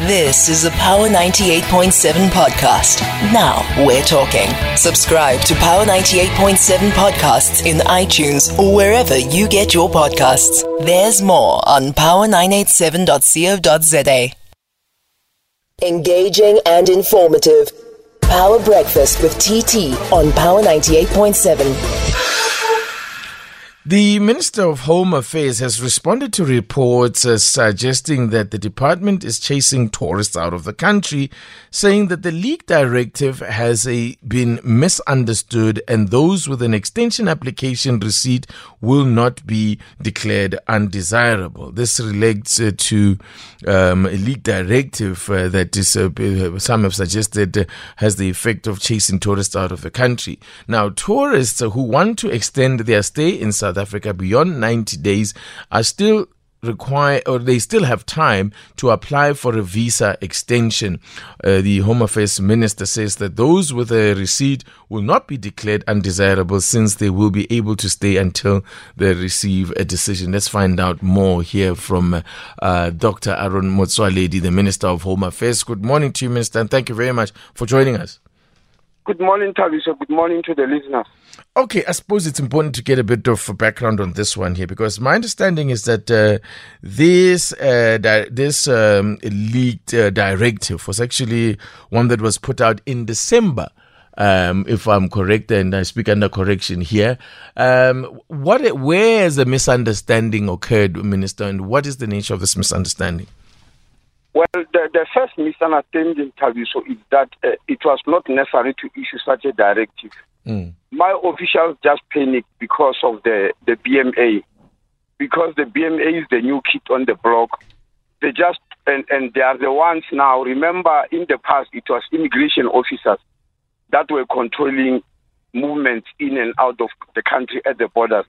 This is a Power 98.7 podcast. Now we're talking. Subscribe to Power 98.7 podcasts in iTunes or wherever you get your podcasts. There's more on power987.co.za. Engaging and informative. Power Breakfast with TT on Power 98.7. The Minister of Home Affairs has responded to reports uh, suggesting that the department is chasing tourists out of the country, saying that the leak directive has been misunderstood and those with an extension application receipt will not be declared undesirable. This relates uh, to um, a leak directive uh, that is, uh, some have suggested uh, has the effect of chasing tourists out of the country. Now, tourists who want to extend their stay in South South Africa beyond 90 days are still require or they still have time to apply for a visa extension. Uh, the Home Affairs Minister says that those with a receipt will not be declared undesirable since they will be able to stay until they receive a decision. Let's find out more here from uh, Dr. Aaron Motsoaledi, the Minister of Home Affairs. Good morning to you, Minister, and thank you very much for joining us. Good morning, Thabiso. Good morning to the listeners. Okay, I suppose it's important to get a bit of background on this one here because my understanding is that uh, this uh, di- this um, leaked uh, directive was actually one that was put out in December. Um, if I'm correct, and I speak under correction here, um, what where has the misunderstanding occurred, Minister, and what is the nature of this misunderstanding? Well, the, the first misunderstanding, Thabiso, is that uh, it was not necessary to issue such a directive. Mm. My officials just panicked because of the, the BMA, because the BMA is the new kid on the block. They just, and, and they are the ones now. Remember, in the past, it was immigration officers that were controlling movements in and out of the country at the borders.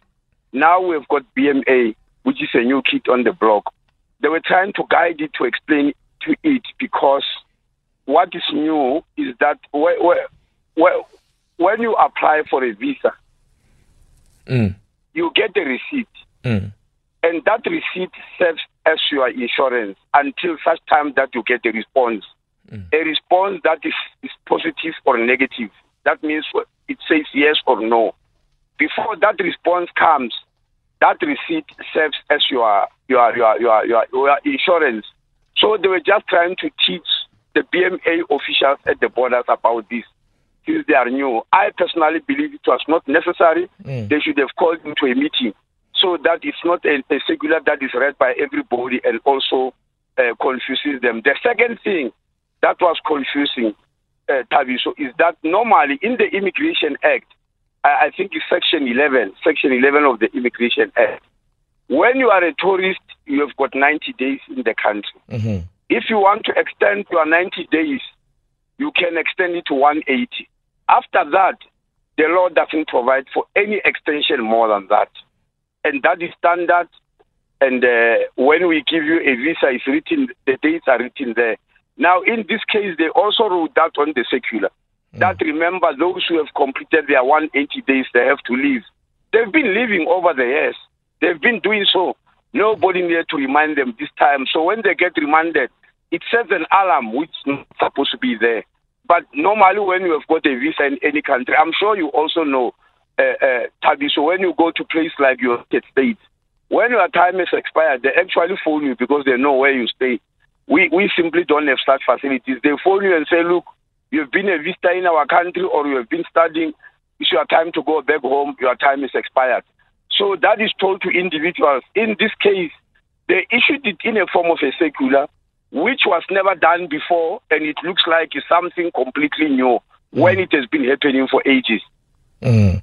Now we've got BMA, which is a new kid on the block they were trying to guide it to explain to it because what is new is that where, where, where, when you apply for a visa, mm. you get a receipt. Mm. And that receipt serves as your insurance until such time that you get a response. Mm. A response that is, is positive or negative. That means it says yes or no. Before that response comes, that receipt serves as your your your your your, your insurance. So they were just trying to teach the BMA officials at the borders about this since they are new. I personally believe it was not necessary. Mm. They should have called into a meeting so that it's not a, a circular that is read by everybody and also uh, confuses them. The second thing that was confusing, uh, Thabiso, is that normally in the Immigration Act, I, I think it's Section 11, Section 11 of the Immigration Act, when you are a tourist, you have got 90 days in the country. Mm-hmm. If you want to extend your 90 days, you can extend it to 180. After that, the law doesn't provide for any extension more than that. And that is standard. And uh, when we give you a visa, it's written, the dates are written there. Now, in this case, they also wrote that on the circular. Mm. That remember, those who have completed their 180 days, they have to leave. They've been living over the years. They've been doing so. Nobody needed to remind them this time. So when they get reminded, it sets an alarm which is not supposed to be there. But normally, when you have got a visa in any country, I'm sure you also know, uh, uh, Tabi. So when you go to place like your States, when your time is expired, they actually phone you because they know where you stay. We we simply don't have such facilities. They phone you and say, look, you've been a visitor in our country or you have been studying. It's your time to go back home. Your time is expired. So that is told to individuals. In this case, they issued it in a form of a circular, which was never done before, and it looks like it's something completely new mm. when it has been happening for ages. Mm.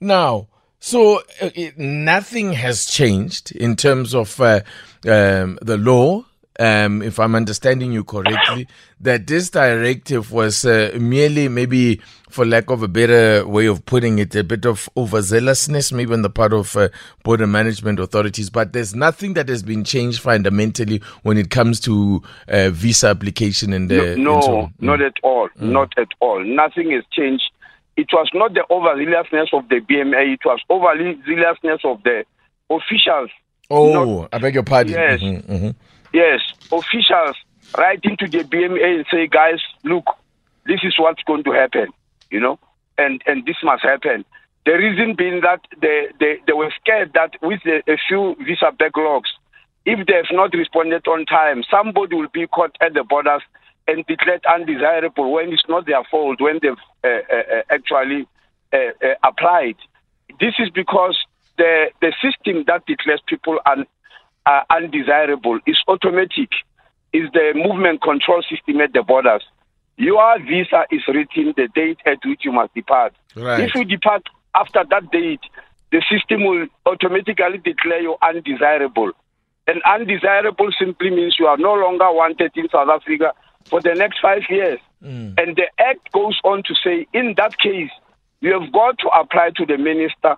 Now, so uh, it, nothing has changed in terms of uh, um, the law um, if I'm understanding you correctly, that this directive was uh, merely, maybe for lack of a better way of putting it, a bit of overzealousness, maybe on the part of uh, border management authorities. But there's nothing that has been changed fundamentally when it comes to uh, visa application and uh, no, no mm. not at all, mm. not at all. Nothing has changed. It was not the overzealousness of the BMA; it was overzealousness of the officials. Oh, not, I beg your pardon. Yes. Mm-hmm, mm-hmm Yes, officials write into the BMA and say, guys, look, this is what's going to happen, you know, and, and this must happen. The reason being that they, they, they were scared that with a, a few visa backlogs, if they have not responded on time, somebody will be caught at the borders and declared undesirable when it's not their fault, when they've uh, uh, uh actually uh, uh, applied. This is because the, the system that declares people un, uh, undesirable is automatic, is the movement control system at the borders. Your visa is written the date at which you must depart. Right. If you depart after that date, the system will automatically declare you undesirable. And undesirable simply means you are no longer wanted in South Africa for the next five years. Mm. And the Act goes on to say, in that case, you have got to apply to the minister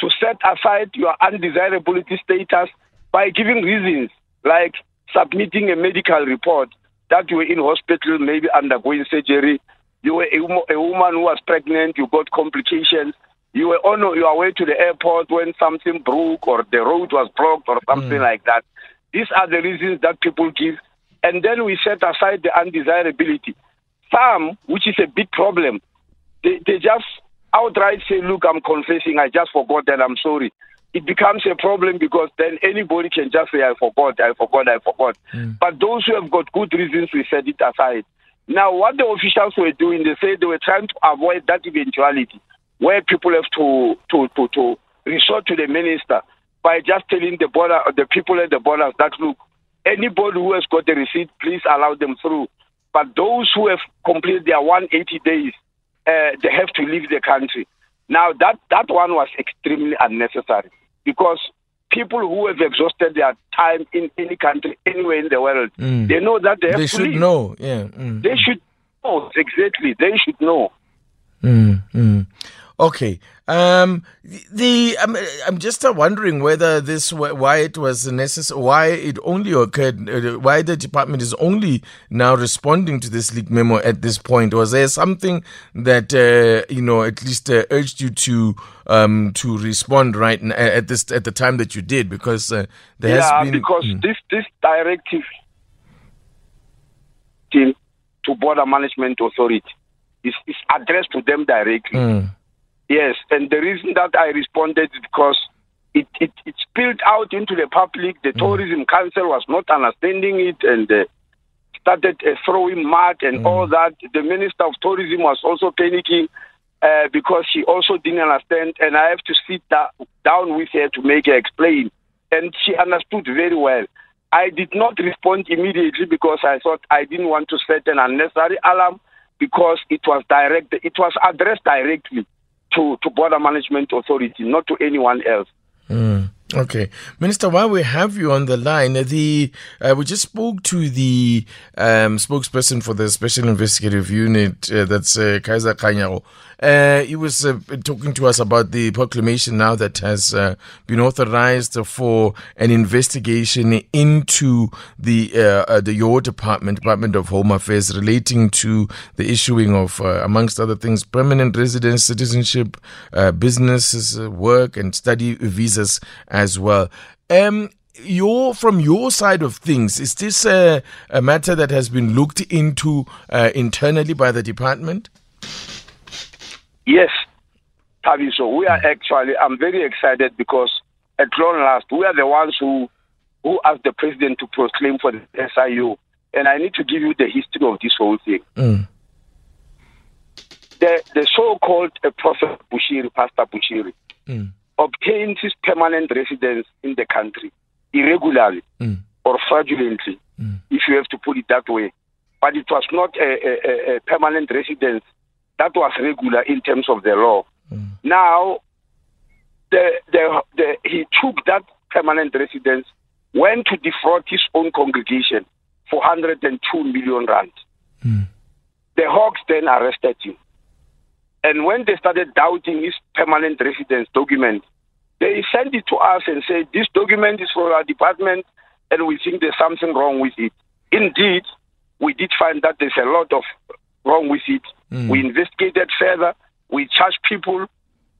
to set aside your undesirability status by giving reasons like submitting a medical report that you were in hospital, maybe undergoing surgery, you were a, a woman who was pregnant, you got complications, you were on your way to the airport when something broke or the road was blocked or something mm. like that. These are the reasons that people give. And then we set aside the undesirability. Some, which is a big problem, they, they just outright say, Look, I'm confessing, I just forgot that I'm sorry. It becomes a problem because then anybody can just say, I forgot, I forgot, I forgot. Mm. But those who have got good reasons, we set it aside. Now, what the officials were doing, they said they were trying to avoid that eventuality where people have to, to, to, to resort to the minister by just telling the border, the people at the borders that look, anybody who has got the receipt, please allow them through. But those who have completed their 180 days, uh, they have to leave the country. Now that that one was extremely unnecessary because people who have exhausted their time in any country, anywhere in the world, mm. they know that they have they to should leave. know. Yeah, mm. they should know exactly. They should know. Mm. Okay. Um, the I'm, I'm just wondering whether this why it was necessary, why it only occurred, uh, why the department is only now responding to this leak memo at this point. Was there something that uh, you know at least uh, urged you to um, to respond right at this at the time that you did? Because uh, there yeah, has been because mm. this this directive to border management authority is, is addressed to them directly. Mm Yes, and the reason that I responded is because it, it, it spilled out into the public. The mm. Tourism Council was not understanding it and uh, started uh, throwing mud and mm. all that. The Minister of Tourism was also panicking uh, because she also didn't understand, and I have to sit da- down with her to make her explain. And she understood very well. I did not respond immediately because I thought I didn't want to set an unnecessary alarm because it was direct. It was addressed directly to, to Border Management Authority, not to anyone else. Mm. Okay, Minister, while we have you on the line, the uh, we just spoke to the um, spokesperson for the Special Investigative Unit, uh, that's uh, Kaizer Kganyago. Uh, he was uh, talking to us about the proclamation now that has uh, been authorized for an investigation into the uh, the your department, Department of Home Affairs, relating to the issuing of, amongst other things, permanent residence, citizenship, businesses, work, and study visas as well. Um, your from your side of things, is this a, a matter that has been looked into uh, internally by the department? Yes, Thabiso. We are actually. I'm very excited because at long last, we are the ones who who asked the president to proclaim for the SIU, and I need to give you the history of this whole thing. Mm. The the so-called uh, Prophet Bushiri, Pastor Bushiri. Mm obtained his permanent residence in the country irregularly mm. or fraudulently, mm. if you have to put it that way. But it was not a, a, a permanent residence that was regular in terms of the law. Mm. Now, the, the, the, he took that permanent residence, went to defraud his own congregation for 102 million rand. Mm. The Hawks then arrested him. And when they started doubting his permanent residence document, they sent it to us and said, This document is for our department and we think there's something wrong with it. Indeed, we did find that there's a lot of wrong with it. Mm. We investigated further, we charged people,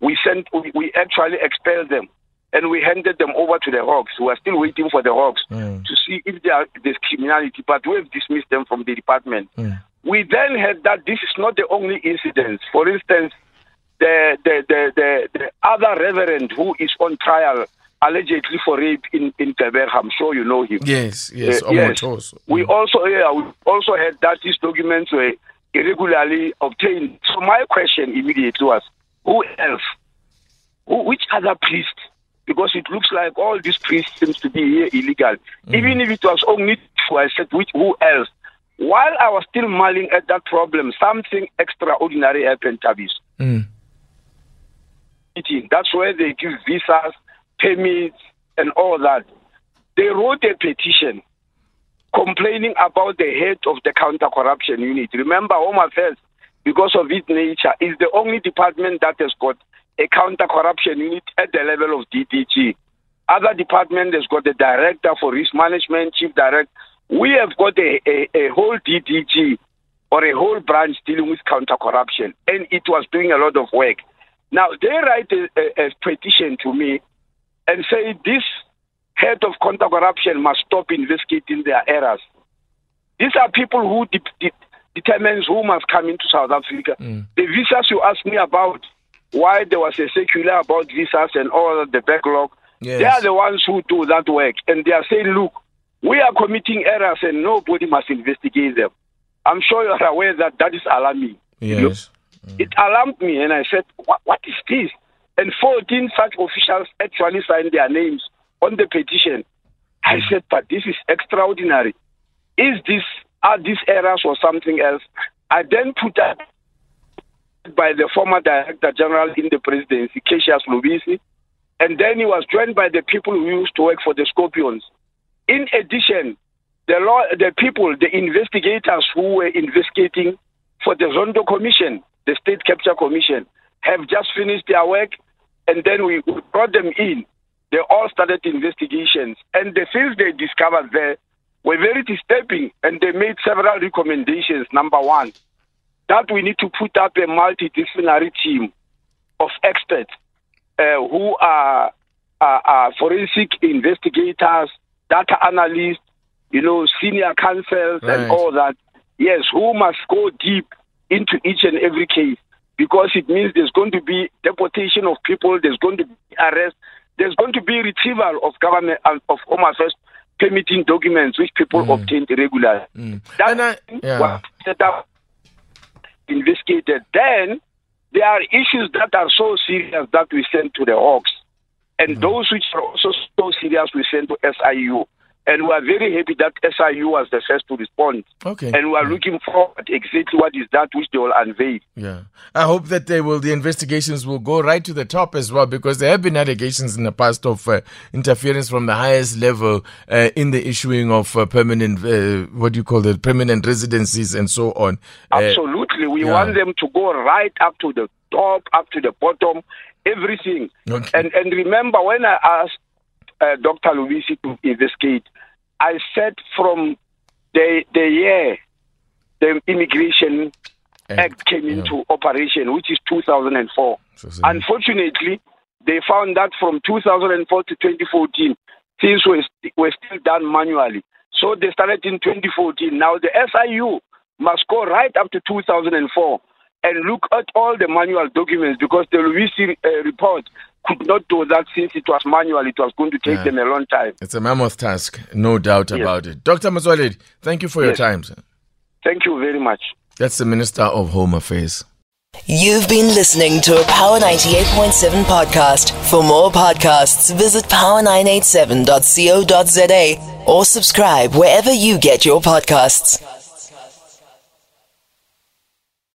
we sent we, we actually expelled them. and we handed them over to the Hawks. We are still waiting for the Hawks Mm. to see if there is criminality, but we've dismissed them from the department. Mm. We then heard that this is not the only incident. For instance, the the, the, the, the other reverend who is on trial allegedly for rape in, in Gqeberha, I'm sure you know him. Yes, yes, Uh, yes. We also yeah, we also heard that these documents were irregularly obtained. So my question immediately was, who else? Who, which other priest? Because it looks like all these priests seems to be here illegal. Even if it was only two, I said, which who else? While I was still mulling at that problem, something extraordinary happened, Tabis. Mm. That's where they give visas, permits, and all that. They wrote a petition complaining about the head of the counter corruption unit. Remember, Home Affairs, because of its nature, is the only department that has got a counter corruption unit at the level of DDG. Other department has got the director for risk management, chief director. We have got a, a, a whole DDG or a whole branch dealing with counter corruption, and it was doing a lot of work. Now they write a, a, a petition to me and say this head of counter corruption must stop investigating their errors. These are people who de- de- determines who must come into South Africa. Mm. The visas you asked me about, why there was a circular about visas and all the backlog. Yes. They are the ones who do that work, and they are saying, "Look, we are committing errors, and nobody must investigate them." I'm sure you are aware that that is alarming. Yes. It alarmed me, and I said, what, what is this? And 14 such officials actually signed their names on the petition. I mm. said, but this is extraordinary. Is this, are these errors or something else? I then put up by the former Director General in the presidency, Cassius Lubisi, and then he was joined by the people who used to work for the Scorpions. In addition, the law, the people, the investigators who were investigating for the Zondo Commission, the State Capture Commission, have just finished their work, and then we we brought them in. They all started investigations, and the things they discovered there were very disturbing, and they made several recommendations. Number one, that we need to put up a multidisciplinary team of experts uh, who are, are, are forensic investigators, data analysts, you know, senior counsels, Right. and all that. Yes, who must go deep into each and every case because it means there's going to be deportation of people, there's going to be arrest, there's going to be retrieval of government uh, of Home Affairs permitting documents which people obtained irregularly. That Mm. And I- yeah. was set up, investigated. Then there are issues that are so serious that we send to the Hawks, and Mm. those which are also so serious we send to SIU. And we are very happy that SIU was the first to respond. Okay. And we are looking forward exactly what is that which they will unveil. Yeah, I hope that they will. The investigations will go right to the top as well, because there have been allegations in the past of uh, interference from the highest level uh, in the issuing of uh, permanent, uh, what do you call it, permanent residencies and so on. Uh, Absolutely. We yeah. want them to go right up to the top, up to the bottom, everything. Okay. And and remember when I asked uh, Dr. Lubisi to investigate, I said from the the year the immigration act came yeah. into operation, which is 2004. So, so- Unfortunately, they found that from 2004 to 2014, things were, st- were still done manually. So they started in 2014. Now the SIU must go right up to 2004 and look at all the manual documents because the Lubisi uh, report could not do that since it was manual. It was going to take Yeah. them a long time. It's a mammoth task, no doubt Yes. about it. Dr. Motsoaledi, thank you for your time. Sir. Thank you very much. That's the Minister of Home Affairs. You've been listening to a Power 98.7 podcast. For more podcasts, visit power987.co.za or subscribe wherever you get your podcasts.